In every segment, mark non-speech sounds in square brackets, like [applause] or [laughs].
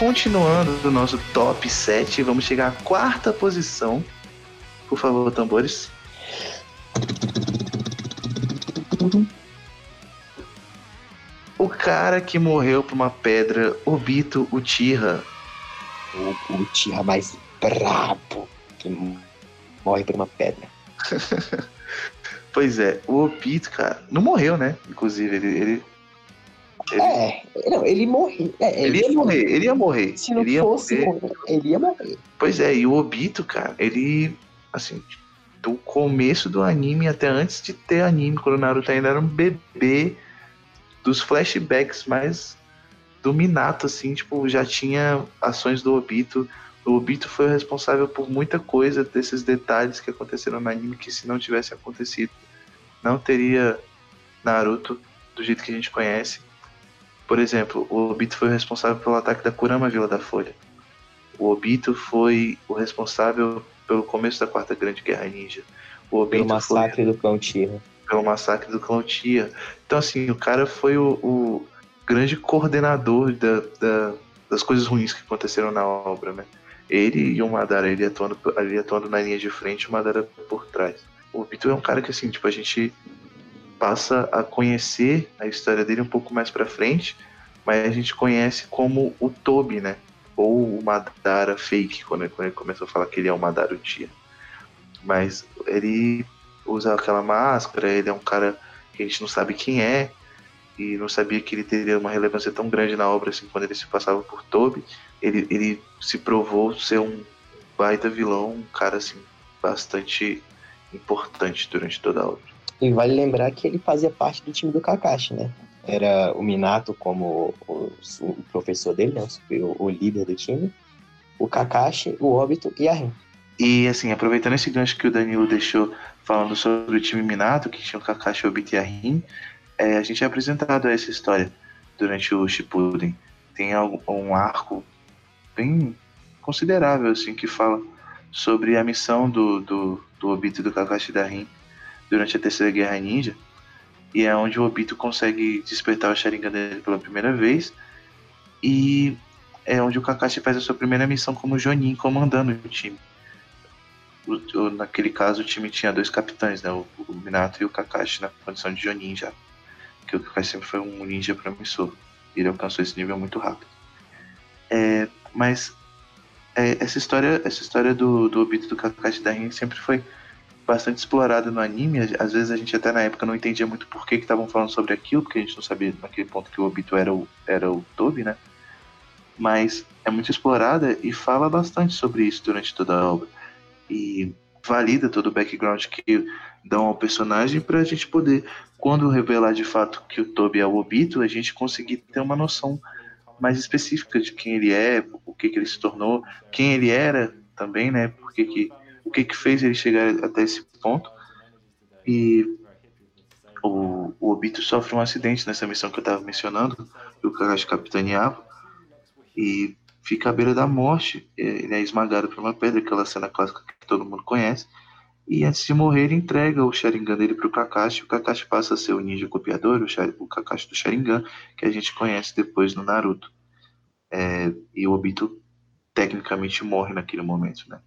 continuando do nosso top 7, vamos chegar à quarta posição. Por favor, tambores. O cara que morreu por uma pedra, Obito Uchiha. O, o Uchiha mais brabo que morre por uma pedra. [laughs] pois é, o Obito, cara, não morreu, né? Inclusive, ele. ele, ele... É, não, ele morreu. É, ele, ia morrer, ele ia morrer. Se não ele fosse morrer. morrer, ele ia morrer. Pois é, e o Obito, cara, ele. Assim, do começo do anime até antes de ter anime, quando o Naruto ainda era um bebê, dos flashbacks mais do Minato, assim, tipo, já tinha ações do Obito. O Obito foi o responsável por muita coisa desses detalhes que aconteceram no anime que se não tivesse acontecido, não teria Naruto do jeito que a gente conhece. Por exemplo, o Obito foi o responsável pelo ataque da Kurama Vila da Folha. O Obito foi o responsável pelo começo da Quarta Grande Guerra Ninja. O Obito pelo massacre foi, do clã Tira. Pelo massacre do clã Tira. Então, assim, o cara foi o, o grande coordenador da, da, das coisas ruins que aconteceram na obra, né? Ele e o Madara, ele atuando, ele atuando na linha de frente, o Madara por trás. O Obito é um cara que, assim, tipo, a gente passa a conhecer a história dele um pouco mais pra frente, mas a gente conhece como o Tobi, né? ou o Madara fake, quando ele, quando ele começou a falar que ele é o Madara Uchiha. Mas ele usa aquela máscara, ele é um cara que a gente não sabe quem é, e não sabia que ele teria uma relevância tão grande na obra assim quando ele se passava por Toby. Ele, ele se provou ser um baita vilão, um cara assim bastante importante durante toda a obra. E vale lembrar que ele fazia parte do time do Kakashi, né? era o Minato como o, o professor dele, né, o, o, líder do time, o Kakashi, o Obito e a Rin. E assim, aproveitando esse gancho que o Danilo deixou falando sobre o time Minato, que tinha o Kakashi, o Obito e a Rin, é, a gente é apresentado a essa história durante o Shippuden. Tem um arco bem considerável, assim, que fala sobre a missão do, do, do Obito e do Kakashi da Rin durante a Terceira Guerra Ninja, e é onde o Obito consegue despertar o Sharingan dele pela primeira vez. E é onde o Kakashi faz a sua primeira missão como Jonin, comandando o time. O, o, naquele caso, o time tinha dois capitães, né? O, o, Minato e o Kakashi na condição de Jonin já. Porque o Kakashi sempre foi um ninja promissor. Ele alcançou esse nível muito rápido. É, mas é, essa história, essa história do, do Obito do Kakashi da Rin sempre foi bastante explorada no anime. Às vezes a gente até na época não entendia muito por que estavam falando sobre aquilo, porque a gente não sabia naquele ponto que o Obito era o, era o Toby, né? Mas é muito explorada e fala bastante sobre isso durante toda a obra. E valida todo o background que dão ao personagem para a gente poder, quando revelar de fato que o Toby é o Obito, a gente conseguir ter uma noção mais específica de quem ele é, o que, que ele se tornou, quem ele era também, né? Porque que o que, que fez ele chegar até esse ponto. E o, o Obito sofre um acidente nessa missão que eu estava mencionando, que o Kakashi capitaneava, e fica à beira da morte. Ele é esmagado por uma pedra, aquela cena clássica que todo mundo conhece. E antes de morrer, ele entrega o Sharingan dele para o Kakashi. O Kakashi passa a ser o ninja copiador, o, o Kakashi do Sharingan, que a gente conhece depois no Naruto. É, e o Obito tecnicamente morre naquele momento, né?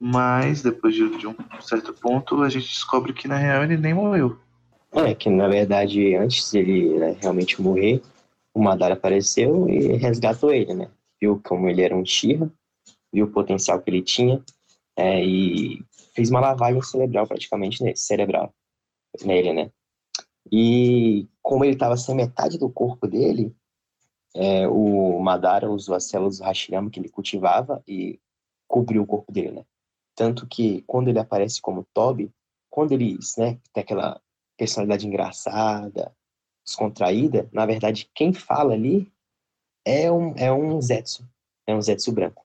Mas depois de, de, um certo ponto, a gente descobre que na real ele nem morreu. É, que na verdade, antes dele né, realmente morrer, o Madara apareceu e resgatou ele, né? Viu como ele era um Shira, viu o potencial que ele tinha é, e fez uma lavagem cerebral praticamente nele, cerebral nele, né? E como ele estava sem metade do corpo dele, é, o Madara usou as células do Hashirama que ele cultivava e cobriu o corpo dele, né? Tanto que quando ele aparece como Toby, quando ele né, tem aquela personalidade engraçada, descontraída, na verdade, quem fala ali é um, é um Zetsu, é um Zetsu branco.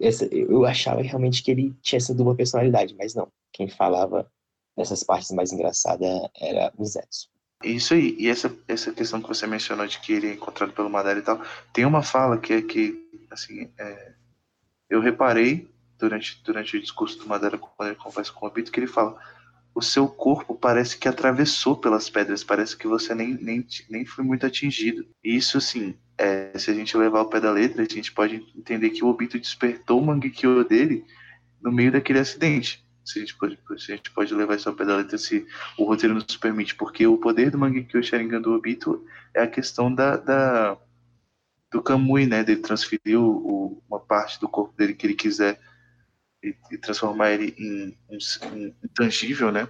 Essa, eu achava realmente que ele tinha essa dupla personalidade, mas não. Quem falava nessas partes mais engraçadas era o Zetsu. Isso aí, e essa, essa questão que você mencionou de que ele é encontrado pelo Madara e tal, tem uma fala que é que, assim, é, eu reparei durante, durante o discurso do Madara quando ele conversa com o Obito, que ele fala o seu corpo parece que atravessou pelas pedras, parece que você nem, nem, nem foi muito atingido. E isso, assim, é, se a gente levar o pé da letra, a gente pode entender que o Obito despertou o Mangekyo dele no meio daquele acidente. Se a gente pode, se a gente pode levar isso ao pé da letra se o roteiro nos permite, porque o poder do Mangekyo Sharingan do Obito é a questão da, da do Kamui, né, dele transferir o, uma parte do corpo dele que ele quiser e, e transformar ele em, um intangível, né?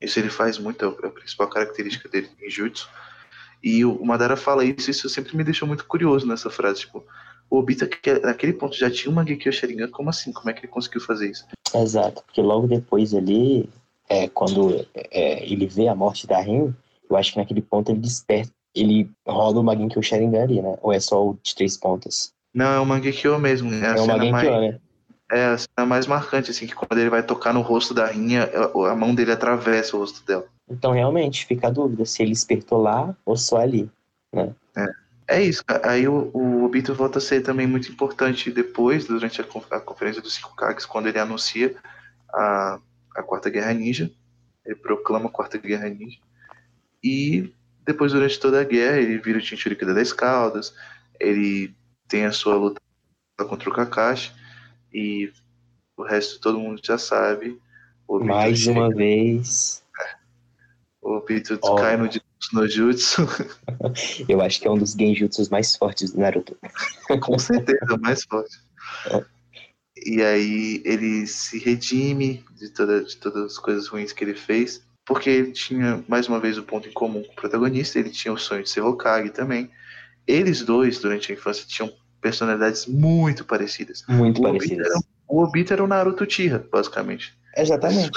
Isso ele faz muito, é, é a principal característica dele em Jutsu. E o Madara fala isso, isso sempre me deixou muito curioso nessa frase. Tipo, o Obita, naquele ponto, já tinha uma Genkyo Sharingan, como assim? Como é que ele conseguiu fazer isso? Exato, porque logo depois ali, é, quando é, ele vê a morte da Rin, eu acho que naquele ponto ele desperta, ele rola o Genkyo Sharingan ali, né? Ou é só o de três pontas? Não, é o Mangekyo mesmo. É, é o Mangekyo, mais... né? É a cena mais marcante, assim, que quando ele vai tocar no rosto da Rinha, a mão dele atravessa o rosto dela. Então, realmente, fica a dúvida se ele espertou lá ou só ali, né? É. É isso, aí o, o Obito volta a ser também muito importante depois, durante a, a conferência dos cinco Kages, quando ele anuncia a, a Quarta Guerra Ninja, ele proclama a Quarta Guerra Ninja, e depois, durante toda a guerra, ele vira o Jinchuriki das Caldas, ele tem a sua luta contra o Kakashi, e o resto todo mundo já sabe. Mais chega, uma vez. O Obito oh. cai no, no Jutsu. [laughs] Eu acho que é um dos genjutsus mais fortes do Naruto. [laughs] Com certeza, mais forte. É. E aí ele se redime de, toda, de todas as coisas ruins que ele fez, porque ele tinha, mais uma vez, o um ponto em comum com o protagonista, ele tinha o sonho de ser Hokage também. Eles dois, durante a infância, tinham personalidades muito parecidas. Muito o parecidas. Obito era, o Obito era o Naruto Tira, basicamente. Exatamente.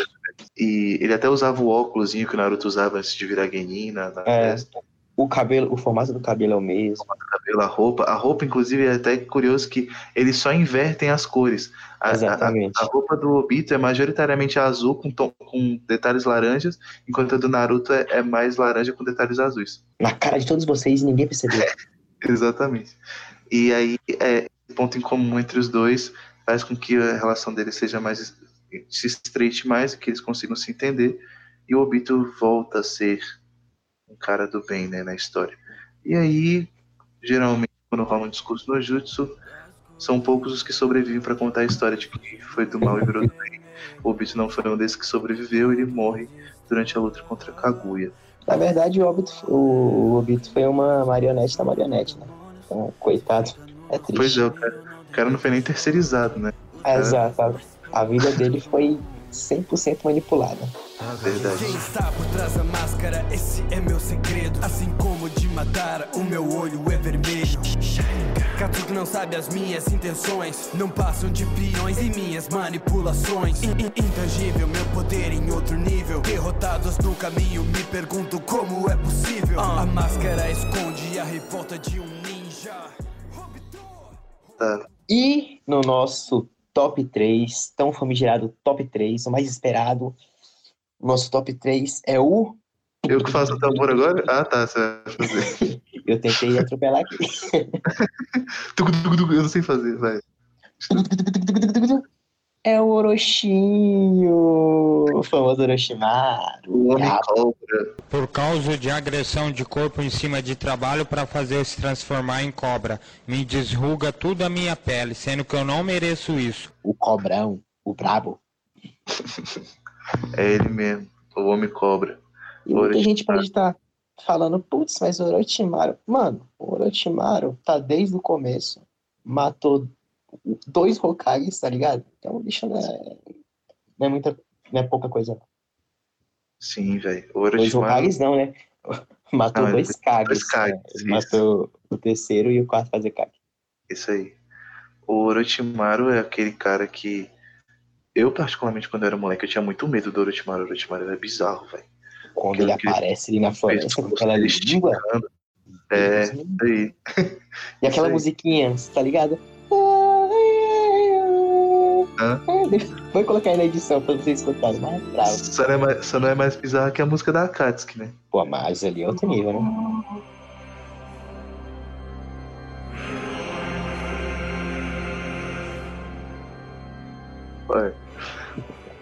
E ele até usava o óculos que o Naruto usava antes de virar Genin na, na é, festa. O cabelo, o formato do cabelo é o mesmo. O formato do cabelo, a roupa. A roupa, inclusive, é até curioso que eles só invertem as cores. A, Exatamente. A, a, roupa do Obito é majoritariamente azul com, tom, com detalhes laranjas, enquanto a do Naruto é, é mais laranja com detalhes azuis. Na cara de todos vocês, ninguém percebeu. [laughs] Exatamente. E aí, é, ponto em comum entre os dois faz com que a relação deles seja mais se estreite mais, que eles consigam se entender, e o Obito volta a ser um cara do bem, né, na história. E aí, geralmente, quando rola um discurso no Jutsu, são poucos os que sobrevivem para contar a história de que foi do mal e virou do bem. O Obito não foi um desses que sobreviveu, ele morre durante a luta contra Kaguya. Na verdade, o Obito, o Obito foi uma marionete da marionete, né? Então, coitado, é triste. Pois é, o cara, o cara não foi nem terceirizado, né? É, exato. A vida dele foi 100% manipulada. Verdade. Quem está por trás da máscara, esse é meu segredo. Assim como de Madara, o meu olho é vermelho. Katsuki não sabe as minhas intenções. Não passam de peões e minhas manipulações. Intangível, meu poder em outro nível. Derrotados no caminho, me pergunto como é possível. A máscara esconde a revolta de um ninja. Tá. E no nosso top 3, tão famigerado top 3, o mais esperado. Nosso top 3 é o. Eu que faço o tambor agora? Ah, tá, você vai fazer. [laughs] Eu tentei atropelar aqui. [laughs] Eu não sei fazer, vai. É o Orochinho, o famoso Orochimaru. O homem cobra. Por causa de agressão de corpo em cima de trabalho para fazer se transformar em cobra. Me desruga tudo a minha pele, sendo que eu não mereço isso. O cobrão, o brabo. é ele mesmo, o homem cobra. E muita gente pode estar falando, putz, mas o Orochimaru... Mano, o Orochimaru tá desde o começo. Matou dois Hokages, tá ligado? Então, bicho não é, não é muita, não é pouca coisa. Sim, velho. Dois Hokages não, né? [laughs] Matou não, dois Kages. Dois Kages né? Matou o terceiro e o quarto fazer Kage. Isso aí. O Orochimaru é aquele cara que eu, particularmente, quando eu era moleque, eu tinha muito medo do Orochimaru. O Orochimaru era bizarro, velho. Quando ele aparece ali na floresta com aquela língua. É, aí. E aquela musiquinha, tá ligado? Hã? Vou colocar aí na edição pra vocês escutarem. Mais bravo. Só não, é mais, só não é mais bizarra que a música da Akatsuki, né? Pô, mas ali é outro nível, né? Vai.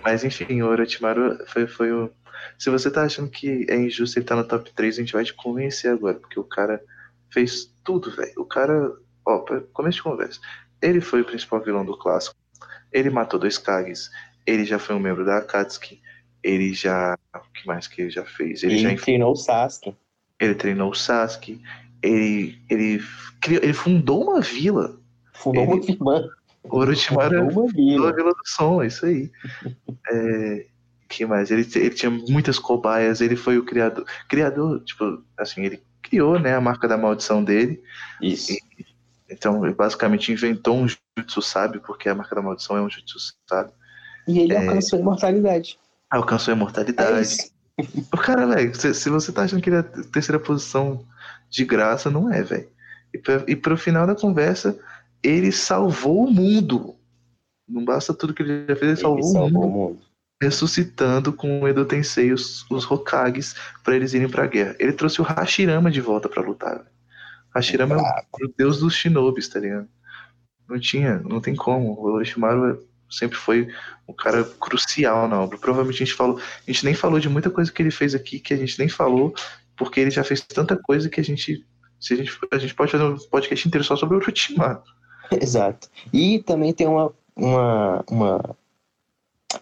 Mas enfim, o Orochimaru foi, foi o. Se você tá achando que é injusto ele tá no top 3, a gente vai te convencer agora, porque o cara fez tudo, velho. O cara. Ó, pra começo de conversa. Ele foi o principal vilão do clássico. Ele matou dois Kages. Ele já foi um membro da Akatsuki. Ele já. O que mais que ele já fez? Ele, Ele, já treinou o Sasuke. ele treinou o Sasuke. Ele, ele, criou, ele fundou uma vila. Fundou Ele- uma irmã. O Orochimaru Fundou uma fundou a vila. Vila do Som, é isso aí. [laughs] É, que mais? Ele, ele tinha muitas cobaias, ele foi o criador. Criador, tipo, assim, ele criou né, a marca da maldição dele. Isso. Então, ele basicamente inventou um jutsu sábio, porque a marca da maldição é um jutsu sábio. E ele É. alcançou a imortalidade. Alcançou a É imortalidade. isso. O cara, velho, se, se você tá achando que ele é a terceira posição de graça, não é, velho. E, pra, e pro final da conversa, ele salvou o mundo. Não basta tudo que ele já fez, ele, Ele salvou, o salvou mundo, o mundo. ressuscitando com o Edo Tensei os, os Hokages pra eles irem pra guerra. Ele trouxe o Hashirama de volta pra lutar. Hashirama é o, o deus dos shinobis, tá ligado? Não tinha, não tem como. O Orochimaru sempre foi um cara crucial na obra. Provavelmente a gente falou, a gente nem falou de muita coisa que ele fez aqui que a gente nem falou, porque ele já fez tanta coisa que a gente, se a gente, a gente pode fazer um podcast inteiro só sobre o Orochimaru. [laughs] Exato. E também tem uma, uma, uma-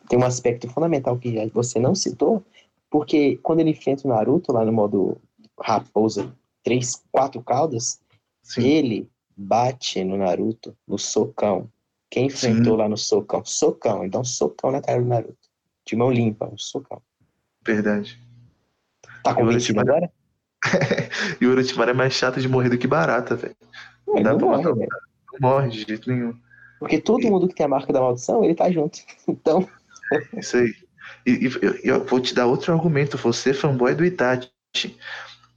tem um aspecto fundamental que você não citou, porque quando ele enfrenta o Naruto lá no modo raposa, três, quatro caudas, Sim, ele bate no Naruto no socão. Quem enfrentou lá no socão? Socão, então socão na cara do Naruto. De mão limpa, um socão. verdade. Tá convencido agora? [laughs] E o Orochimaru é mais chato de morrer do que barata, velho. Ele Dá não pra morre, matar. Não morre de jeito nenhum. Porque todo mundo que tem a marca da maldição, ele tá junto. [laughs] Então, Isso aí. E, e eu, eu vou te dar outro argumento. Você, fanboy do Itachi.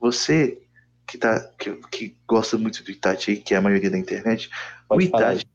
Você que, tá, que, que gosta muito do Itachi aí, que é a maioria da internet, pode o. Itachi,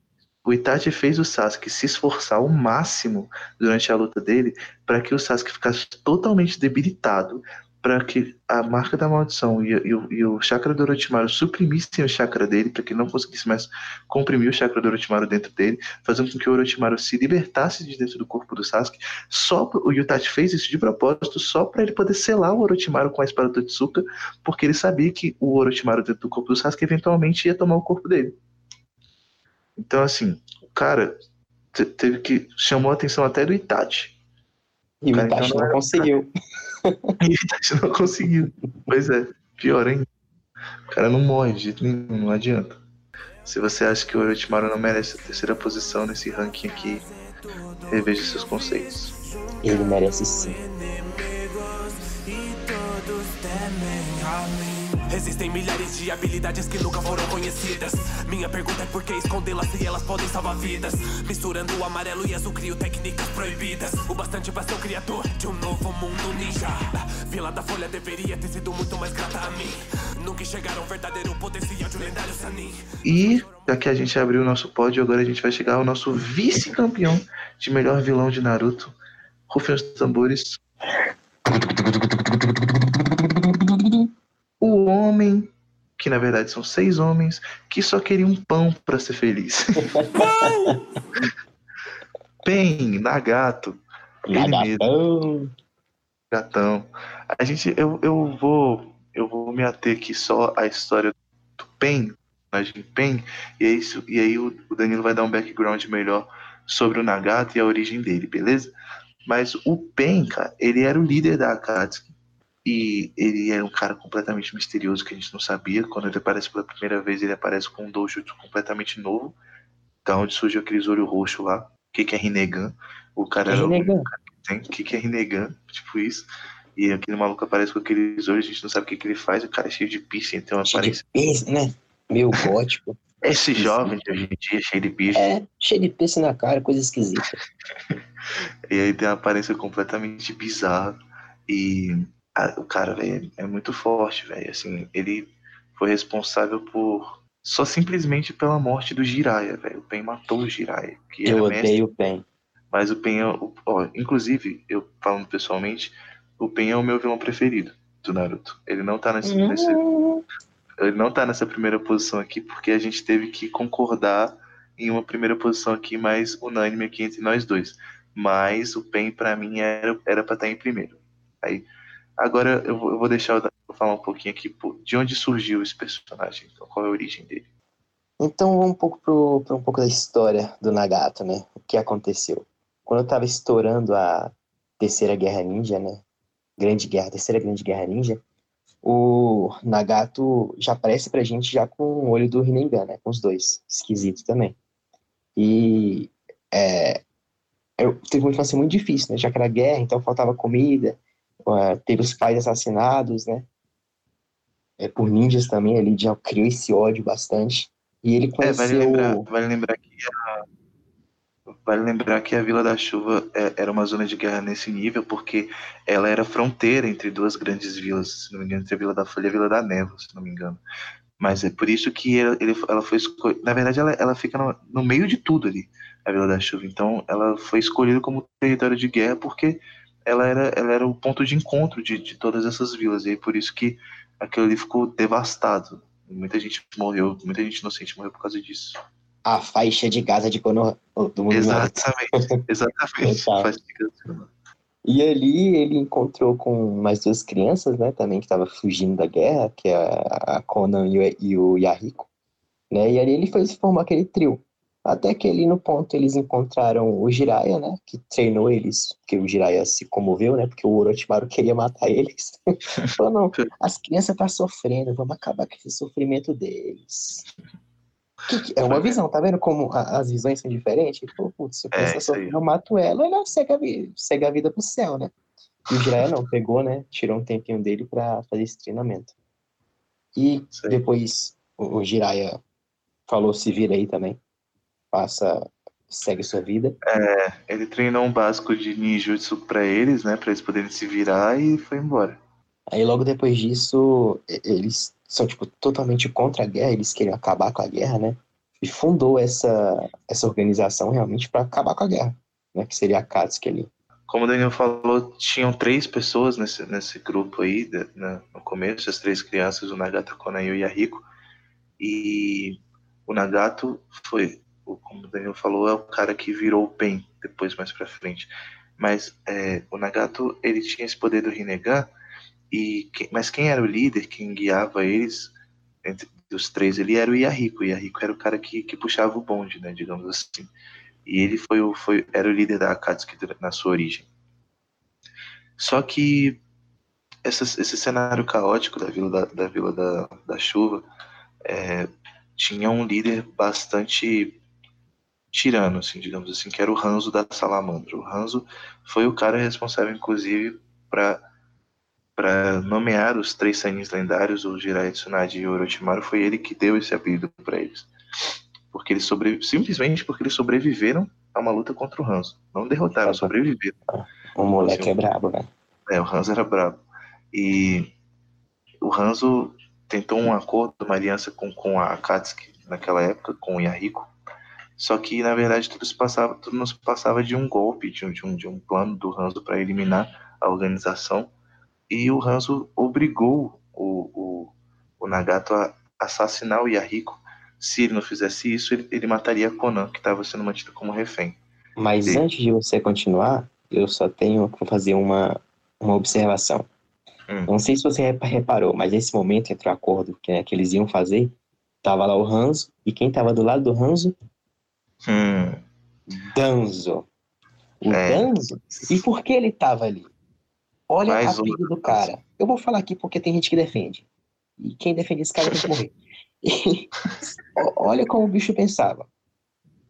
o Itachi fez o Sasuke se esforçar ao máximo durante a luta dele para que o Sasuke ficasse totalmente debilitado, para que a marca da maldição e, e o, e o chakra do Orochimaru suprimissem o chakra dele, para que ele não conseguisse mais comprimir o chakra do Orochimaru dentro dele, fazendo com que o Orochimaru se libertasse de dentro do corpo do Sasuke. Só o Itachi fez isso de propósito, só para ele poder selar o Orochimaru com a espada Totsuka, porque ele sabia que o Orochimaru dentro do corpo do Sasuke eventualmente ia tomar o corpo dele. Então, assim, o cara te- teve que. chamou a atenção até do Itachi. E o Itachi então não conseguiu. [laughs] E o Itachi não conseguiu. Pois é, pior ainda. O cara não morre de jeito nenhum, não adianta. Se você acha que o Orochimaru não merece a terceira posição nesse ranking aqui, reveja seus conceitos. Ele merece sim. Existem milhares de habilidades que nunca foram conhecidas. Minha pergunta é por que escondê-las se elas podem salvar vidas? Misturando o amarelo e azul, crio técnicas proibidas. O bastante pra ser o criador de um novo mundo ninja. Vila da Folha deveria ter sido muito mais grata a mim. Nunca chegaram ao verdadeiro potencial de um lendário Sanin. E, já que a gente abriu o nosso pódio, agora a gente vai chegar ao nosso vice-campeão de melhor vilão de Naruto. Rufem os tambores. O homem, que na verdade são seis homens, que só queriam um pão pra ser feliz. [laughs] Pen, Nagato. Lagartão. Gatão. A gente, eu, eu vou, eu vou me ater aqui só à história do Pen, personagem Pen, e é isso, e aí o, o Danilo vai dar um background melhor sobre o Nagato e a origem dele, beleza? Mas o Pen, cara, ele era o líder da Akatsuki e ele era um cara completamente misterioso que a gente não sabia. Quando ele aparece pela primeira vez, ele aparece com um doujutsu completamente novo, da onde surgiu aquele olho roxo lá. O que, que é Rinnegan? O cara era o Rinnegan. tem o que, que é Rinnegan, tipo isso. E aquele maluco aparece com aqueles olhos, a gente não sabe o que, que ele faz, o cara é cheio de piercing, uma Cheio de piercing, né? Meio gótico. Esse jovem de hoje em dia, cheio de piercing, É, cheio de piercing na cara, coisa esquisita. [laughs] e aí tem uma aparência completamente bizarra. E o cara, velho, é muito forte, velho. Assim, ele foi responsável por. Só simplesmente pela morte do Jiraiya, velho. O Pen matou o Jiraiya, que Eu mestre odeio o Pen. Mas o Pen, é ó, inclusive, eu falando pessoalmente, o Pen é o meu vilão preferido do Naruto. Ele não tá nesse, nesse- Hum, ele não tá nessa primeira posição aqui porque a gente teve que concordar em uma primeira posição aqui mais unânime aqui entre nós dois. mas o Pen para mim era era para estar em primeiro. Aí agora eu vou, vou deixar eu falar um pouquinho aqui de onde surgiu esse personagem, então, qual é a origem dele. Então vamos um pouco para um pouco da história do Nagato, né? O que aconteceu? Quando eu estava estourando a Terceira Guerra Ninja, né? Grande Guerra, Terceira Grande Guerra Ninja, o Nagato já aparece pra gente já com o olho do Rinnegan, né? Com os dois. Esquisito também. E é, eu, teve uma infância muito difícil, né? Já que era guerra, então faltava comida, teve os pais assassinados, né? É, por ninjas também, ele já criou esse ódio bastante. E ele conheceu... É, vale lembrar, vale lembrar que a, Vale lembrar que a Vila da Chuva é, era uma zona de guerra nesse nível, porque ela era fronteira entre duas grandes vilas, se não me engano, entre a Vila da Folha e a Vila da Névoa, se não me engano. Mas é por isso que ele, ela foi escolhida. Na verdade, ela, ela fica no, no, meio de tudo ali, a Vila da Chuva. Então, ela foi escolhida como território de guerra porque ela era, ela era o ponto de encontro de, de todas essas vilas. E aí, por isso que aquilo ali ficou devastado. Muita gente morreu, muita gente inocente morreu por causa disso a faixa de Gaza de quando do mundo Exatamente, [laughs] exatamente. e ali ele encontrou com mais duas crianças, né, também que estavam fugindo da guerra, que é a Conan e o, e o Yahiko, né, e ali ele foi se formar aquele trio. Até que ali no ponto eles encontraram o Jiraiya, né, que treinou eles, porque o Jiraiya se comoveu, né, porque o Orochimaru queria matar eles. [laughs] Falou, não, as crianças estão tá sofrendo, vamos acabar com esse sofrimento deles. Que, que, é uma visão, tá vendo como a, as visões são diferentes? Tipo, putz, se eu é, sofrer, eu mato ela, ela segue a, vida, segue a vida pro céu, né? E o Jiraiya não, pegou, né? Tirou um tempinho dele para fazer esse treinamento. E depois o, o Jiraiya falou, se vira aí também. Passa, segue sua vida. É, ele treinou um básico de ninjutsu para eles, né? Para eles poderem se virar e foi embora. Aí logo depois disso, eles são tipo totalmente contra a guerra, eles queriam acabar com a guerra, né? E fundou essa essa organização realmente para acabar com a guerra, né? Que seria a Katsuki ali. Como o Daniel falou, tinham três pessoas nesse, nesse grupo aí, né, no começo, as três crianças, o Nagato, o Konan e o Yahiko. E o Nagato foi, como o Daniel falou, é o cara que virou o Pen depois mais pra frente. Mas é, o Nagato, ele tinha esse poder do Rinnegan, e mas quem era o líder, quem guiava eles, entre os três, ele era o Yahiko. O Yahiko era o cara que, que puxava o bonde, né, digamos assim. E ele foi o, foi, era o líder da Akatsuki na sua origem. Só que essa, esse cenário caótico da Vila da, da, Vila da, da Chuva é, tinha um líder bastante tirano, assim, digamos assim, que era o Hanzo da Salamandra. O Hanzo foi o cara responsável, inclusive, para para nomear os três Saiyans lendários, o Jiraiya, Tsunade e o Orochimaru, foi ele que deu esse apelido para eles. Porque eles sobre... Simplesmente porque eles sobreviveram a uma luta contra o Hanzo. Não derrotaram, sobreviveram. O moleque assim, é brabo, né? É, o Hanzo era brabo. E o Hanzo tentou um acordo, uma aliança com, com a Akatsuki naquela época, com o Yahiko. Só que, na verdade, tudo, se passava, tudo nos passava de um golpe, de um, de um, de um plano do Hanzo para eliminar a organização e o Hanzo obrigou o, o, o Nagato a assassinar o Yahiko. Se ele não fizesse isso, ele, ele mataria Conan, que estava sendo mantida como refém. Mas e... antes de você continuar, eu só tenho que fazer uma, uma observação. Hum. Não sei se você reparou, mas nesse momento entre o acordo que, né, que eles iam fazer, tava lá o Hanzo, e quem tava do lado do Hanzo? Hum. Danzo. O é. Danzo? E por que ele tava ali? Olha Mais a vida do cara. Eu vou falar aqui porque tem gente que defende. E quem defende esse cara tem que morrer. E, [laughs] olha como o bicho pensava.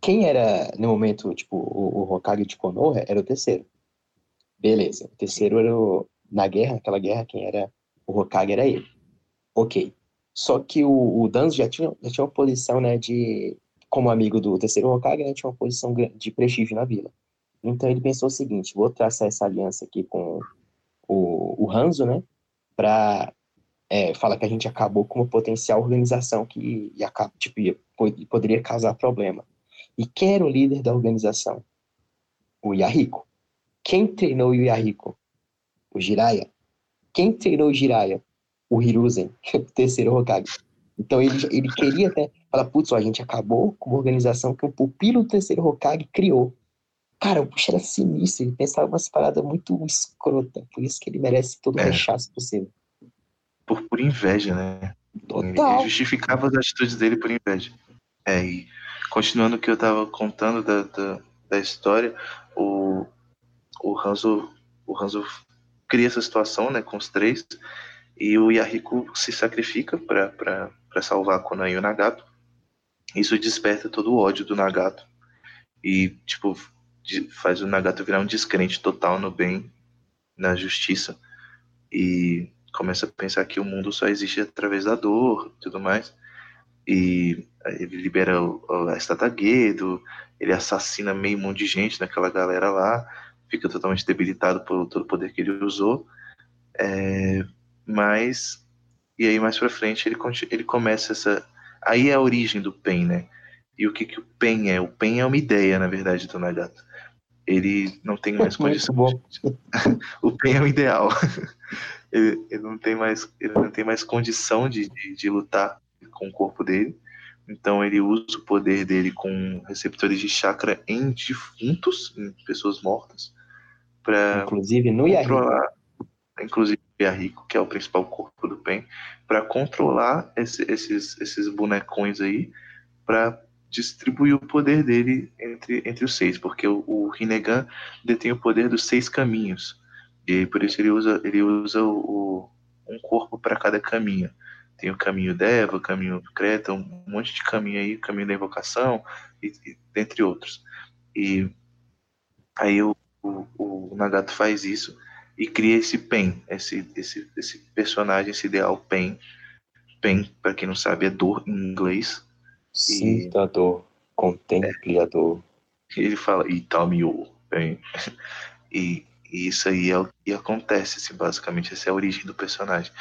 Quem era, no momento, tipo, o, o Hokage de Konoha era o terceiro. Beleza. O terceiro era o, na guerra, aquela guerra, quem era o Hokage era ele. Ok. Só que o, o Danzo já tinha, já tinha uma posição, né, de... Como amigo do terceiro Hokage, né, tinha uma posição de prestígio na vila. Então ele pensou o seguinte, vou traçar essa aliança aqui com o, o Hanzo, né, para é, falar que a gente acabou com uma potencial organização que ia, tipo, ia, poderia causar problema. E quem era o líder da organização? O Yahiko. Quem treinou o Yahiko? O Jiraiya. Quem treinou o Jiraiya? O Hiruzen, [laughs] o terceiro Hokage. Então ele, ele queria até falar, putz, a gente acabou com uma organização que o pupilo do terceiro Hokage criou. Cara, o bicho era sinistro, ele pensava umas paradas muito escrota, por isso que ele merece todo o É. rechaço possível. Por, por inveja, né? Total. ele justificava as atitudes dele por inveja. É, e continuando o que eu tava contando da, da, da história, o, o Hanzo, o Hanzo cria essa situação, né, com os três, e o Yahiko se sacrifica para salvar a Konan e o Nagato. Isso desperta todo o ódio do Nagato. E, tipo, faz o Nagato virar um descrente total no bem, na justiça. E começa a pensar que o mundo só existe através da dor e tudo mais. E ele libera a estátua Gedo, ele assassina meio monte de gente naquela galera lá, fica totalmente debilitado por todo o poder que ele usou. É, mas, e aí mais pra frente ele, ele começa essa. Aí é a origem do Pen, né? E o que, que o Pen é? O Pen é uma ideia, na verdade, do Nagato. Ele não tem mais condição. bom. [laughs] o Pen é o ideal. [laughs] ele, ele não tem mais, ele não tem mais condição de, de, de lutar com o corpo dele. Então ele usa o poder dele com receptores de chakra em defuntos, em pessoas mortas, para Inclusive no Yahoo. controlar, inclusive o Yahiko, que é o principal corpo do Pen, para controlar esse- esses, esses bonecões aí, para distribuir o poder dele entre, entre os seis, porque o, o Rinnegan detém o poder dos seis caminhos, e por isso ele usa, ele usa o, o- um corpo para cada caminho. Tem o caminho Deva, o caminho Creta, um monte de caminho aí, o caminho da invocação, e, e- dentre outros. E aí o, o, o Nagato faz isso e cria esse Pen, esse, esse, esse personagem, esse ideal Pen. Pen, para quem não sabe, é dor em inglês. Sinta a dor, contemple a dor. Ele fala Itamio Pen. [laughs] E, e isso aí é o que acontece, assim, basicamente. Essa é a origem do personagem.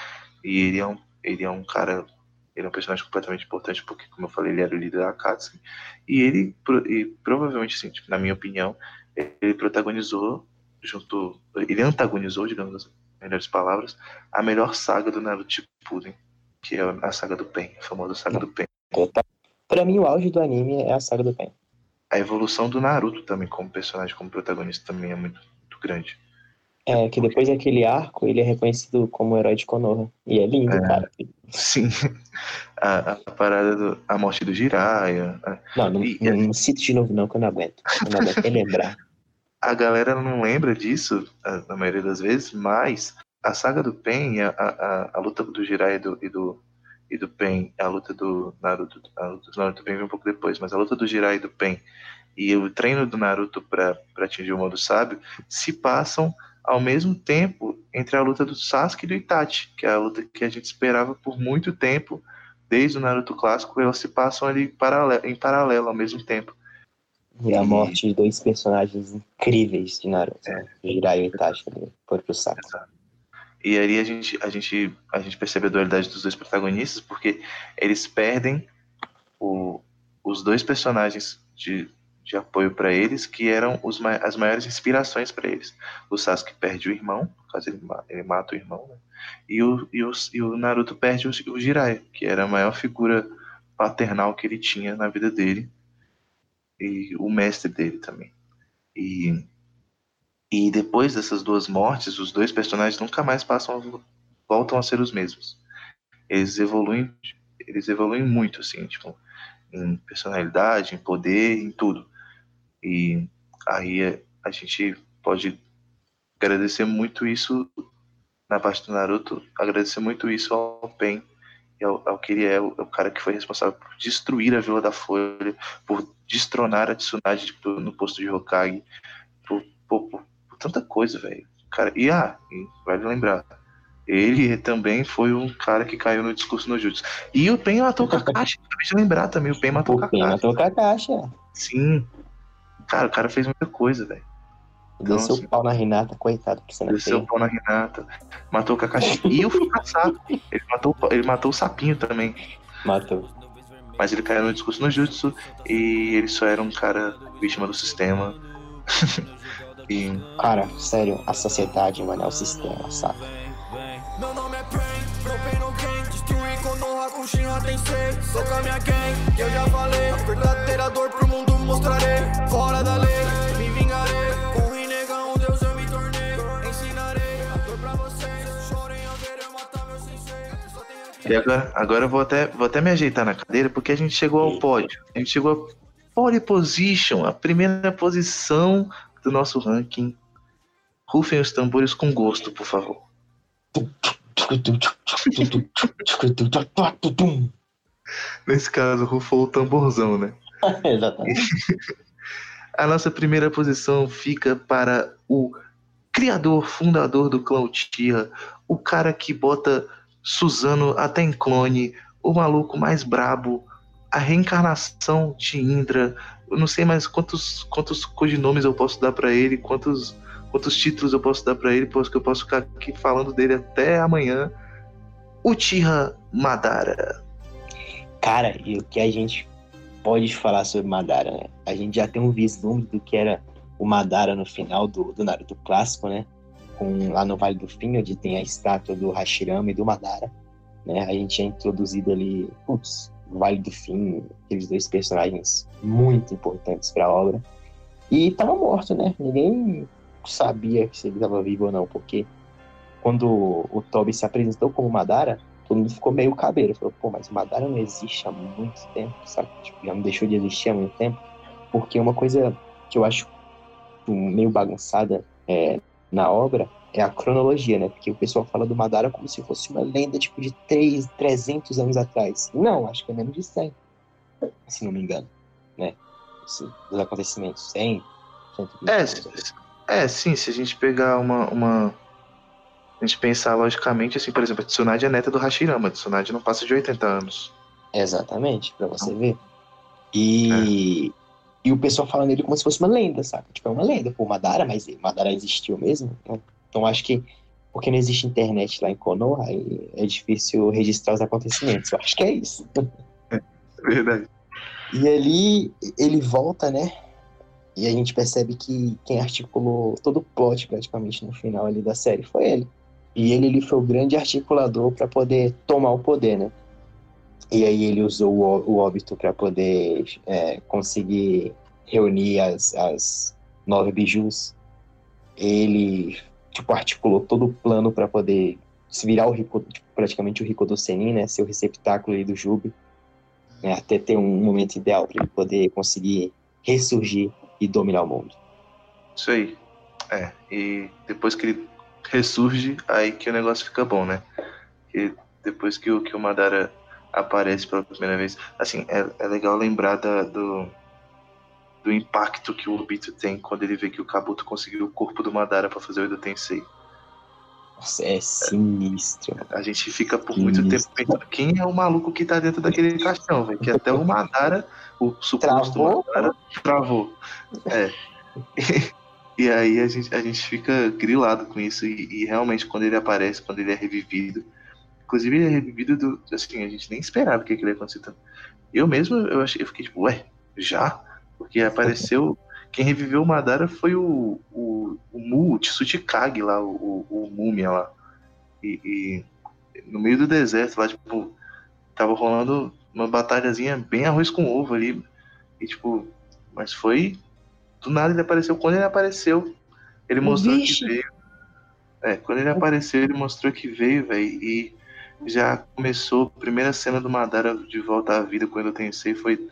E ele é um, ele é um cara. Ele é um personagem completamente importante, porque, como eu falei, ele era o líder da Akatsuki. E ele, e provavelmente, assim, tipo, na minha opinião, ele protagonizou, junto. Ele antagonizou, digamos as melhores palavras, a melhor saga do Naruto Shippuden, que é a saga do Pen, a famosa saga do Pen. Pra mim, o auge do anime é a saga do Pen. A evolução do Naruto também, como personagem, como protagonista, também é muito, muito grande. É, que depois daquele arco, ele é reconhecido como herói de Konoha. E é lindo, É. cara. Sim, a, a parada do, a morte do Jiraiya. a- Não, não, E- não, não cito de novo não, que eu não aguento. Eu não aguento lembrar. A galera não lembra disso, na maioria das vezes, mas a saga do Pen, a, a, a luta do Jiraiya e do, e do, e do Pen, a luta do Naruto, a luta do Naruto vem um pouco depois, mas a luta do Jiraiya e do Pen e o treino do Naruto para atingir o modo sábio se passam ao mesmo tempo entre a luta do Sasuke e do Itachi, que é a luta que a gente esperava por muito tempo, desde o Naruto clássico, elas se passam ali paralelo, em paralelo ao mesmo tempo. E a E- morte de dois personagens incríveis de Naruto. né? Jiraiya e Itachi ali, foi pro saco. E aí a gente, a gente, a gente percebe a dualidade dos dois protagonistas, porque eles perdem o- os dois personagens de, de apoio para eles, que eram os, as maiores inspirações para eles. O Sasuke perde o irmão, caso ele, ele mata o irmão, né? e, o, e, o, e o Naruto perde o, o Jiraiya, que era a maior figura paternal que ele tinha na vida dele, e o mestre dele também. E e depois dessas duas mortes, os dois personagens nunca mais passam, voltam a ser os mesmos. Eles evoluem, eles evoluem muito, assim, tipo, em personalidade, em poder, em tudo. E aí é- a gente pode agradecer muito isso na parte do Naruto, agradecer muito isso ao Pen, e ao, ao que ele é, o, o cara que foi responsável por destruir a Vila da Folha, por destronar a Tsunade no posto de Hokage, por, por- por- por tanta coisa, velho. Cara, e ah, vale lembrar, ele também foi um cara que caiu no discurso no Jutsu. E o Pen matou o Kakashi, acabei de lembrar também, o Pen matou o O Pen Kakashi. matou o Kakashi, é. Sim. Cara, o cara fez muita coisa, velho. Desceu o pau na Renata, coitado, que cena Desceu o pau na Renata, matou o Kakashi e o Fukasato. Ele matou, ele matou o Sapinho também. Matou. Mas ele caiu no discurso no Jutsu e ele só era um cara vítima do sistema. [laughs] e Cara, sério, a sociedade, mano, é o sistema, saca? Meu nome é Pain, Propane no game Destruir Konoha com Shinra Tensei Sou com a minha gang, eu já falei A verdadeira dor pro mundo mostrarei Fora da lei, E agora, agora eu vou até, vou até me ajeitar na cadeira, porque a gente chegou ao pódio. A gente chegou a pole position, a primeira posição do nosso ranking. Rufem os tambores com gosto, por favor. [laughs] Nesse caso, rufou o tamborzão, né? [laughs] Exatamente. [laughs] A nossa primeira posição fica para o criador, fundador do Uchiha, o cara que bota Suzano até em clone, o maluco mais brabo, a reencarnação de Indra. Eu não sei mais quantos, quantos codinomes eu posso dar para ele, quantos, quantos títulos eu posso dar para ele, porque eu posso ficar aqui falando dele até amanhã. Uchiha Madara. Cara, e o que a gente pode falar sobre Madara, né? A gente já tem um vislumbre do que era o Madara no final do, do Naruto clássico, né? Com, lá no Vale do Fim, onde tem a estátua do Hashirama e do Madara, né? A gente é introduzido ali, putz, Vale do Fim, aqueles dois personagens muito importantes para a obra. E tava morto, né? Ninguém sabia se ele estava vivo ou não, porque quando o Toby se apresentou como Madara, todo mundo ficou meio cabelo. Falou, pô, mas Madara não existe há muito tempo, sabe? Tipo, já não deixou de existir há muito tempo. Porque uma coisa que eu acho meio bagunçada é, na obra é a cronologia, né? Porque o pessoal fala do Madara como se fosse uma lenda, tipo, de 3, 300 anos atrás. Não, acho que é menos de 100, se não me engano, né? Dos acontecimentos, 100, 120 É, anos. é, sim, se a gente pegar uma, uma. A gente pensar logicamente, assim, por exemplo, a Tsunade é neta do Hashirama. A Tsunade não passa de 80 anos. Exatamente, pra você ver. E, e o pessoal falando dele como se fosse uma lenda, sabe? Tipo, é uma lenda, pô, Madara, mas Madara existiu mesmo? Então, acho que, porque não existe internet lá em Konoha, é difícil registrar os acontecimentos. Eu acho que é isso. Verdade. E ali ele volta, né? E a gente percebe que quem articulou todo o plot praticamente no final ali da série foi ele. E ele, ele foi o grande articulador para poder tomar o poder, né? E aí ele usou o, o óbito para poder é, conseguir reunir as, as nove bijus. Ele tipo articulou todo o plano para poder se virar o rico, tipo, praticamente o rico do Senin, né? Ser o receptáculo do Jubi né, até ter um momento ideal para ele poder conseguir ressurgir e dominar o mundo. Isso aí. É, e depois que ele ressurge, aí que o negócio fica bom, né? E depois que o, que o Madara aparece pela primeira vez, assim, é, é legal lembrar da- do, do impacto que o Obito tem quando ele vê que o Kabuto conseguiu o corpo do Madara pra fazer o Edo Tensei. Nossa, é sinistro. A gente fica por muito Sinistro. tempo pensando quem é o maluco que tá dentro daquele caixão, velho. Que até o Madara, o suposto? Madara, travou. É. [laughs] E aí a gente, a gente fica grilado com isso. E, e realmente, quando ele aparece, quando ele é revivido. Inclusive, ele é revivido do. Assim, a gente nem esperava que aquilo ia acontecer tanto. Eu mesmo, eu, achei, eu fiquei tipo, ué, já? Porque apareceu. [laughs] Quem reviveu o Madara foi o, o, o Mu, o Tsuchikage lá, o, o, o Múmia lá. E, e no meio do deserto lá, tipo, tava rolando uma batalhazinha bem arroz com ovo ali. E tipo, mas foi. Do nada ele apareceu. Quando ele apareceu, ele mostrou Vixe. que veio. É, quando ele apareceu, ele mostrou que veio, velho. E já começou a primeira cena do Madara de volta à vida quando eu Tensei foi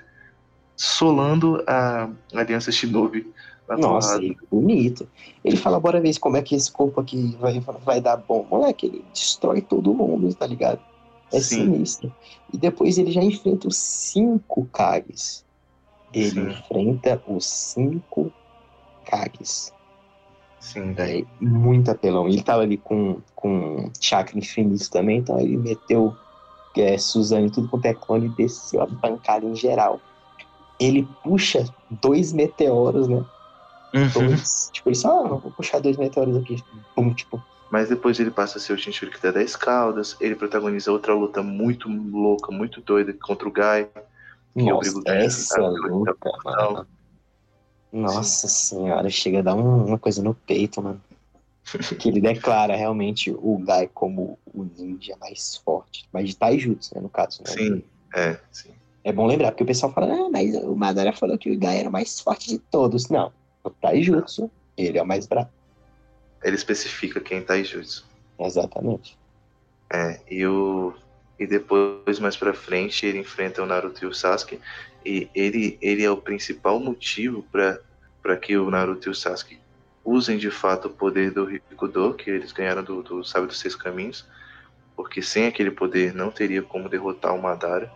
solando a Aliança Shinobi na Nossa, e bonito. Ele fala, bora ver como é que esse corpo aqui vai, vai dar bom. Moleque, ele destrói todo mundo, tá ligado? É Sim. sinistro. E depois ele já enfrenta os cinco Kages. Ele Sim. enfrenta os cinco Kages. Sim, velho. É muito apelão. Ele tava ali com, com chakra infinito também, então ele meteu é, Suzane tudo quanto é clone e desceu a bancada em geral. Ele puxa dois meteoros, né? Dois. tipo, ele só, ah, vou puxar dois meteoros aqui. Pum, tipo, Mas depois ele passa a ser o Shinshuri da 10 Caldas, ele protagoniza outra luta muito louca, muito doida contra o Guy. Que eu nossa, brigo com essa tá? luta, mano. Nossa senhora, chega a dar um- uma coisa no peito, mano. [laughs] que ele declara realmente o Guy como o ninja mais forte. Mas de Taijutsu, né, no caso. Né? Sim, é, sim. É bom lembrar, porque o pessoal fala, ah, mas o Madara falou que o Guy era o mais forte de todos. Não, o Taijutsu, ele é o mais bravo. Ele especifica quem tá em Jutsu. Exatamente. É, e o. e depois mais para frente ele enfrenta o Naruto e o Sasuke e ele ele é o principal motivo para que o Naruto e o Sasuke usem de fato o poder do Rikudo que eles ganharam do, do Sábio dos Seis Caminhos, porque sem aquele poder não teria como derrotar o Madara.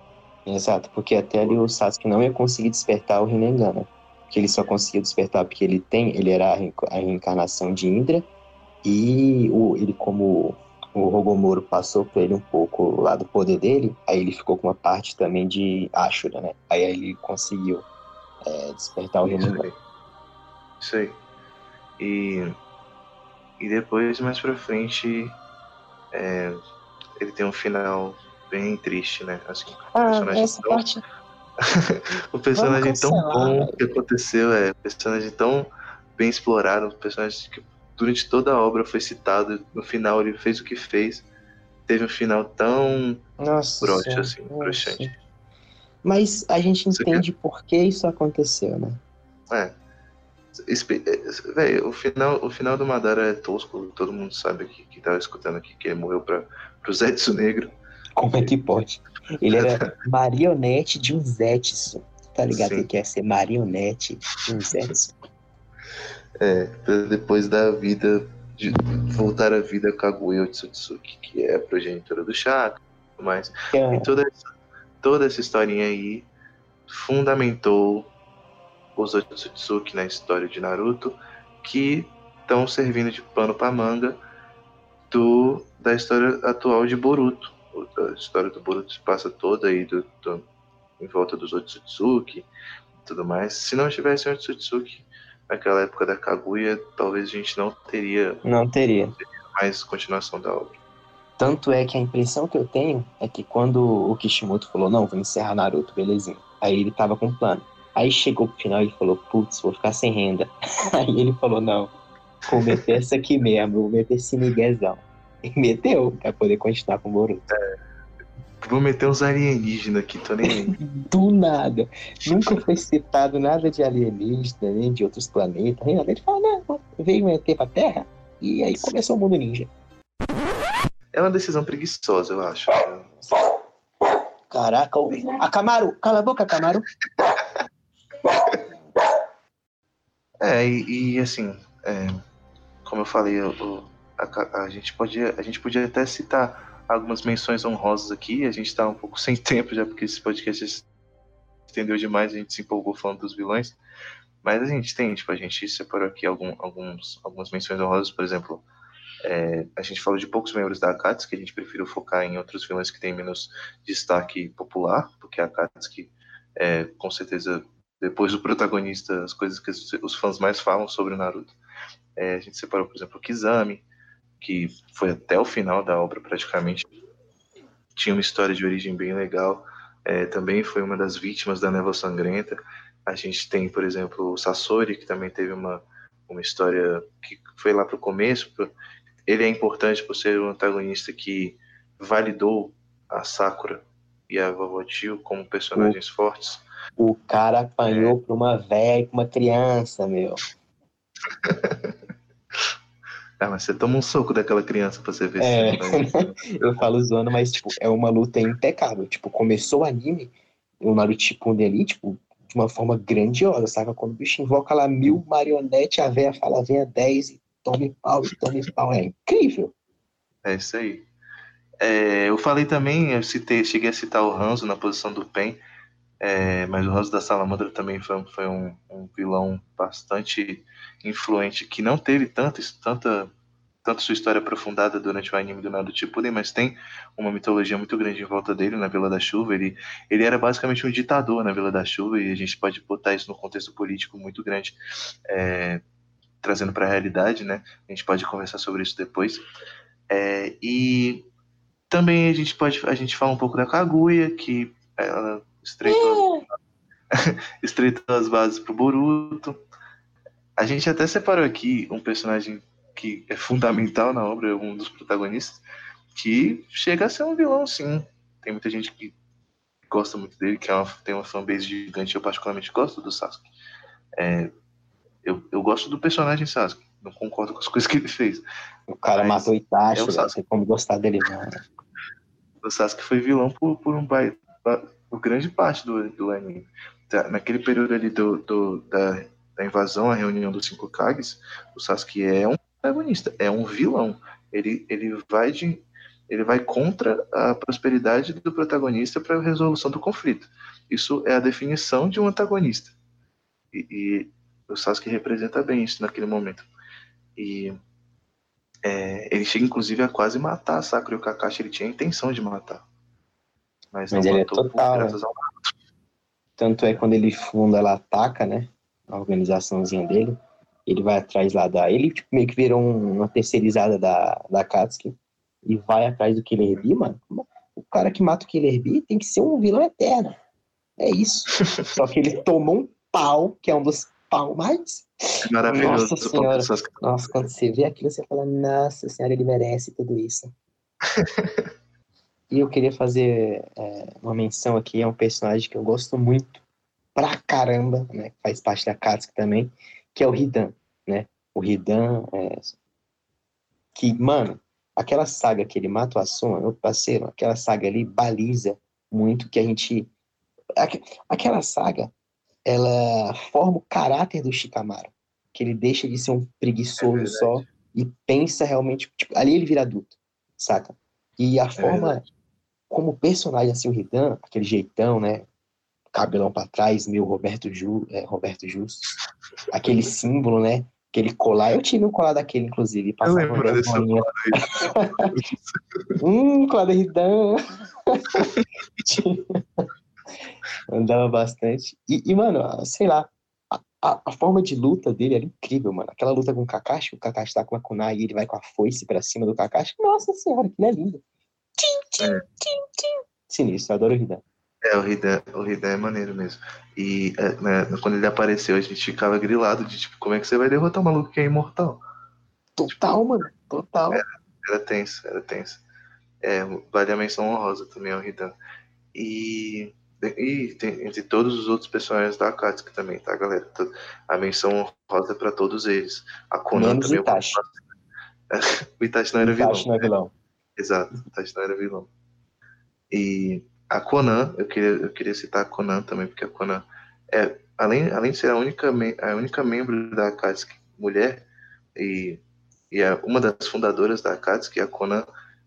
Exato, porque até ali o Sasuke não ia conseguir despertar o Rinnegan? Que ele só conseguia despertar porque ele tem, ele era a reencarnação de Indra e o, ele como o Rogomoro passou para ele um pouco lá do poder dele, aí ele ficou com uma parte também de Ashura, né? Aí ele conseguiu é, despertar o Rinnegan. Isso aí. E, e depois, mais pra frente, é, ele tem um final bem triste, né? Assim, ah, personagem essa tão... parte... [laughs] o personagem tão bom que aconteceu, é, personagem tão bem explorado, um personagem que durante toda a obra foi citado, no final ele fez o que fez, teve um final tão nossa, assim, broxante. Mas a gente entende por que isso aconteceu, né? É. Véio, o final, o final do Madara é tosco, todo mundo sabe aqui, que tava escutando aqui que ele morreu para pro Zetsu Negro. Como é que pode? Ele era [laughs] marionete de um Zetsu. Tá ligado Sim. que quer ser marionete de um Zetsu? É, depois da vida, de voltar à vida Kaguya Otsutsuki, que é a progenitora do Chakra, mas é. e toda essa, toda essa historinha aí fundamentou os Otsutsuki na história de Naruto, que estão servindo de pano para manga do, da história atual de Boruto. A história do Boruto se passa toda aí do, do, em volta dos Otsutsuki e tudo mais. Se não tivesse Otsutsuki naquela época da Kaguya, talvez a gente não teria, não teria. Mais continuação da obra. Tanto é que a impressão que eu tenho é que quando o Kishimoto falou, não, vou encerrar Naruto, belezinha. Aí ele tava com um plano. Aí chegou pro final e falou, putz, vou ficar sem renda. [laughs] Aí ele falou, não, vou meter essa aqui mesmo, vou meter esse miguezão. E meteu, pra poder continuar com o Boruto. É, vou meter uns alienígenas aqui, tô nem aí. [laughs] Do nada. Nunca foi citado nada de alienígena, nem de outros planetas, nem nada. Ele fala, não, veio meter pra Terra, e aí começou o mundo ninja. É uma decisão preguiçosa, eu acho. Caraca, a Camaro, cala a boca, Camaro. [laughs] É, e, e assim, é, como eu falei, o, a, a, gente podia, a gente podia até citar algumas menções honrosas aqui, a gente está um pouco [laughs] sem tempo já, porque esse podcast estendeu demais, a gente se empolgou falando dos vilões, mas a gente tem, tipo, a gente separou aqui algum, alguns, algumas menções honrosas, por exemplo, é, a gente falou de poucos membros da Akatsuki, a gente preferiu focar em outros vilões que têm menos destaque popular, porque a Akatsuki é, com certeza depois do protagonista, as coisas que os fãs mais falam sobre o Naruto. É, a gente separou, por exemplo, o Kizami, que foi até o final da obra praticamente. Tinha uma história de origem bem legal. É, também foi uma das vítimas da Névoa Sangrenta. A gente tem, por exemplo, o Sasori, que também teve uma, uma história que foi lá para o começo. Ele é importante por ser um antagonista que validou a Sakura e a Vovó Tio como personagens fortes. O cara apanhou é. pra uma velha e uma criança, meu. [laughs] ah, mas você toma um soco daquela criança pra você ver é. se [laughs] Eu falo zoando, mas, tipo, é uma luta impecável. Tipo, começou o anime, o Naruto Shippuden ali, tipo, de uma forma grandiosa, sabe? Quando o bicho invoca lá mil marionete, a velha fala, venha dez e tome pau, e tome pau. É incrível. É isso aí. É, eu falei também, eu citei, cheguei a citar o Hanzo na posição do Pen, é, mas o Hanzo da Salamandra também foi, foi um, um, vilão bastante influente, que não teve tanta, tanto sua história aprofundada durante o anime do Naruto Shippuden, mas tem uma mitologia muito grande em volta dele, na Vila da Chuva. Ele, ele era basicamente um ditador na Vila da Chuva, e a gente pode botar isso no contexto político muito grande, é, trazendo para a realidade, né? A gente pode conversar sobre isso depois. É, e também a gente pode a gente fala um pouco da Kaguya, que ela estreitou, [laughs] estreitou as bases pro Boruto. A gente até separou aqui um personagem que é fundamental na obra, um dos protagonistas, que chega a ser um vilão, sim. Tem muita gente que gosta muito dele, que é uma, tem uma fanbase gigante. Eu particularmente gosto do Sasuke. É, eu, eu gosto do personagem Sasuke. Não concordo com as [laughs] coisas que ele fez. O cara matou Itachi, é não tem como gostar dele, não. o Sasuke foi vilão por, por um por grande parte do, do anime. Tá, naquele período ali do, do da, da, invasão, a reunião dos cinco Kages, o Sasuke é um protagonista, é um vilão. Ele, ele vai de ele vai contra a prosperidade do protagonista para a resolução do conflito. Isso é a definição de um antagonista. E, e o Sasuke representa bem isso naquele momento. E é, ele chega inclusive a quase matar a Sakura e o Kakashi, ele tinha a intenção de matar. Mas, mas ele é total. Né? Tanto é quando ele funda, ela ataca, né? A organizaçãozinha dele. Ele vai atrás lá da. Ele tipo, meio que virou uma terceirizada da, da Katsuki e vai atrás do Killer Bee, mano. O cara que mata o Killer Bee tem que ser um vilão eterno. É isso. [laughs] Só que ele tomou um pau, que é um dos pau mais. Maravilhoso. Nossa senhora. Nossa, quando você vê aquilo, você fala, nossa senhora, ele merece tudo isso. [laughs] e eu queria fazer é, uma menção aqui, é um personagem que eu gosto muito pra caramba, né? Faz parte da Katsuki também, que é o Hidan, né? O Hidan é... Que, mano, aquela saga que ele mata o Asuma, meu parceiro, aquela saga ali baliza muito que a gente aquela saga, ela forma o caráter do Shikamaru, que ele deixa de ser um preguiçoso é só e pensa realmente, tipo, ali ele vira adulto, saca? E a é forma verdade. Como personagem, assim, o Ridan, aquele jeitão, né, cabelão para trás, meio Roberto, Ju, é, Roberto Justo, aquele símbolo, né, aquele colar, eu tive um colar daquele, inclusive, eu lembro desse colar hum, colar da Ridan. [laughs] Andava bastante. E, e, mano, sei lá, a, a, a, forma de luta dele era incrível, mano. Aquela luta com o Kakashi, o Kakashi tá com a kunai e ele vai com a foice pra cima do Kakashi. Nossa senhora, que é lindo. Tim, tim, é. tim, tim. Sinistro, eu adoro o Hidan. É, o Hidan, o Hidan é maneiro mesmo. E é, né, quando ele apareceu, a gente ficava grilado de tipo, como é que você vai derrotar um maluco que é imortal? Total, tipo, mano, total. Era, era tenso, era tenso. É, vale a menção honrosa também ao Hidan. E e tem, entre todos os outros personagens da Akatsuki também, tá, galera? A menção rosa para todos eles. A Conan Menos também. Itachi. [laughs] o Itachi não era Itachi vilão. não é vilão. Né? Exato, o Itachi não era vilão. E a Conan, eu queria, eu queria citar a Conan também, porque a Conan é, além, além de ser a única, a única membro da Akatsuki mulher, e, e é uma das fundadoras da Akatsuki, a Conan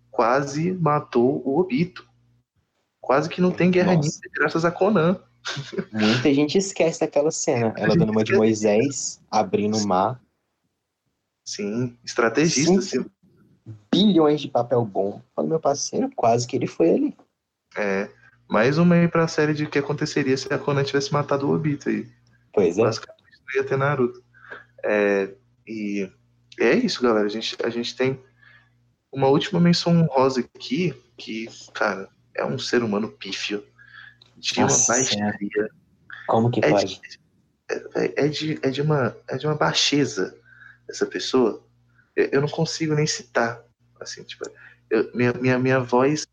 quase matou o Obito Quase que não tem guerra ninja graças a Conan. Muita gente esquece daquela cena. Ela dando uma de Moisés, abrindo o mar. Sim, estrategista. Sim. Bilhões de papel bom. Fala, meu parceiro, quase que ele foi ali. É. Mais uma aí pra série de que aconteceria se a Conan tivesse matado o Obito aí. Pois é. Basicamente não ia ter Naruto. É, e é isso, galera. A gente, a gente tem uma última menção rosa aqui, que, cara, é um ser humano pífio, de Nossa, uma baixaria. Como que é pode? De, é, é, de, é, de uma, é de uma baixeza essa pessoa. Eu, não consigo nem citar. Assim, tipo, eu, minha, minha, minha voz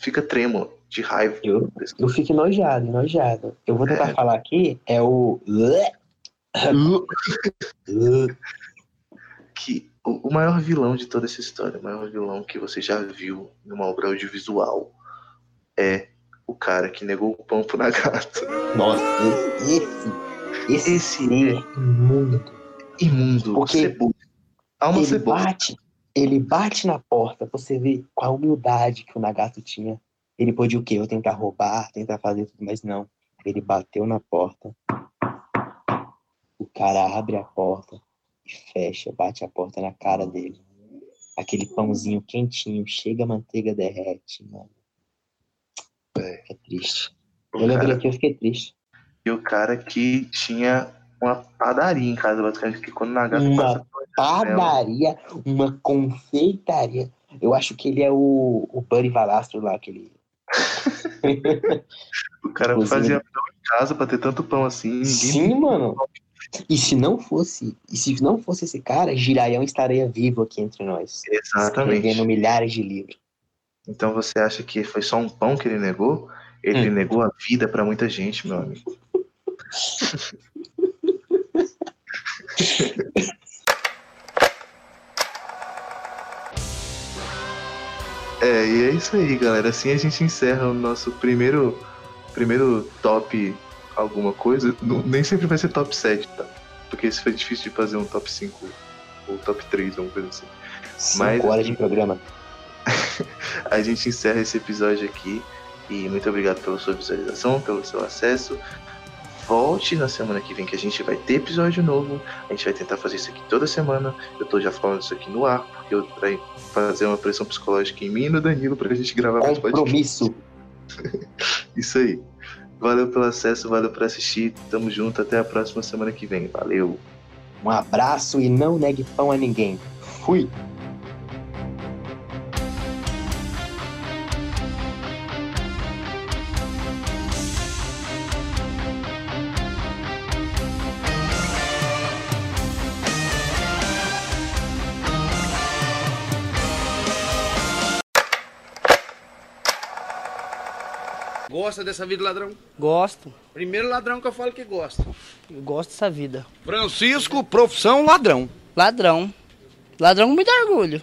fica trêmula de raiva. Eu, eu fico enojado, enojado. Eu vou tentar é. falar aqui, é o. [laughs] que o, o maior vilão de toda essa história, o maior vilão que você já viu numa obra audiovisual, é o cara que negou o pão pro Nagato. Nossa, esse, esse, esse é imundo. Imundo, Porque. Alma ele bate, ele bate na porta, você vê qual a humildade que o Nagato tinha. Ele podia o quê? Eu tentar roubar, tentar fazer tudo, mas não. Ele bateu na porta. O cara abre a porta e fecha, bate a porta na cara dele. Aquele pãozinho quentinho, chega a manteiga, derrete, mano. É, triste. eu lembrei que eu fiquei triste. E o cara que tinha uma padaria em casa, basicamente, que quando na gata Uma passa, padaria, uma confeitaria. Eu acho que ele é o, o Buddy Valastro lá, aquele. [laughs] o cara fazia pão em casa pra ter tanto pão assim. Sim, mano. E se não fosse, e se não fosse esse cara, Giraião estaria vivo aqui entre nós. Exatamente. Escrevendo milhares de livros. Então você acha que foi só um pão que ele negou? Ele hum. negou a vida para muita gente, meu amigo. [laughs] É, e é isso aí, galera. Assim a gente encerra o nosso primeiro, primeiro top alguma coisa. Não, nem sempre vai ser top 7, tá? Porque isso foi difícil de fazer um top 5 ou top 3, alguma coisa assim. 5 horas de programa. [laughs] a gente encerra esse episódio aqui. E muito obrigado pela sua visualização, pelo seu acesso. Volte na semana que vem que a gente vai ter episódio novo. A gente vai tentar fazer isso aqui toda semana. Eu tô já falando isso aqui no ar, porque eu pra fazer uma pressão psicológica em mim e no Danilo pra gente gravar mais Compromisso. [laughs] isso aí. Valeu pelo acesso, valeu por assistir. Tamo junto, até a próxima semana que vem. Valeu. Um abraço e não negue pão a ninguém. Fui. Gosta dessa vida ladrão? Gosto. Primeiro ladrão que eu falo que gosta. Eu gosto dessa vida. Francisco, profissão ladrão. Ladrão. Ladrão com muito orgulho.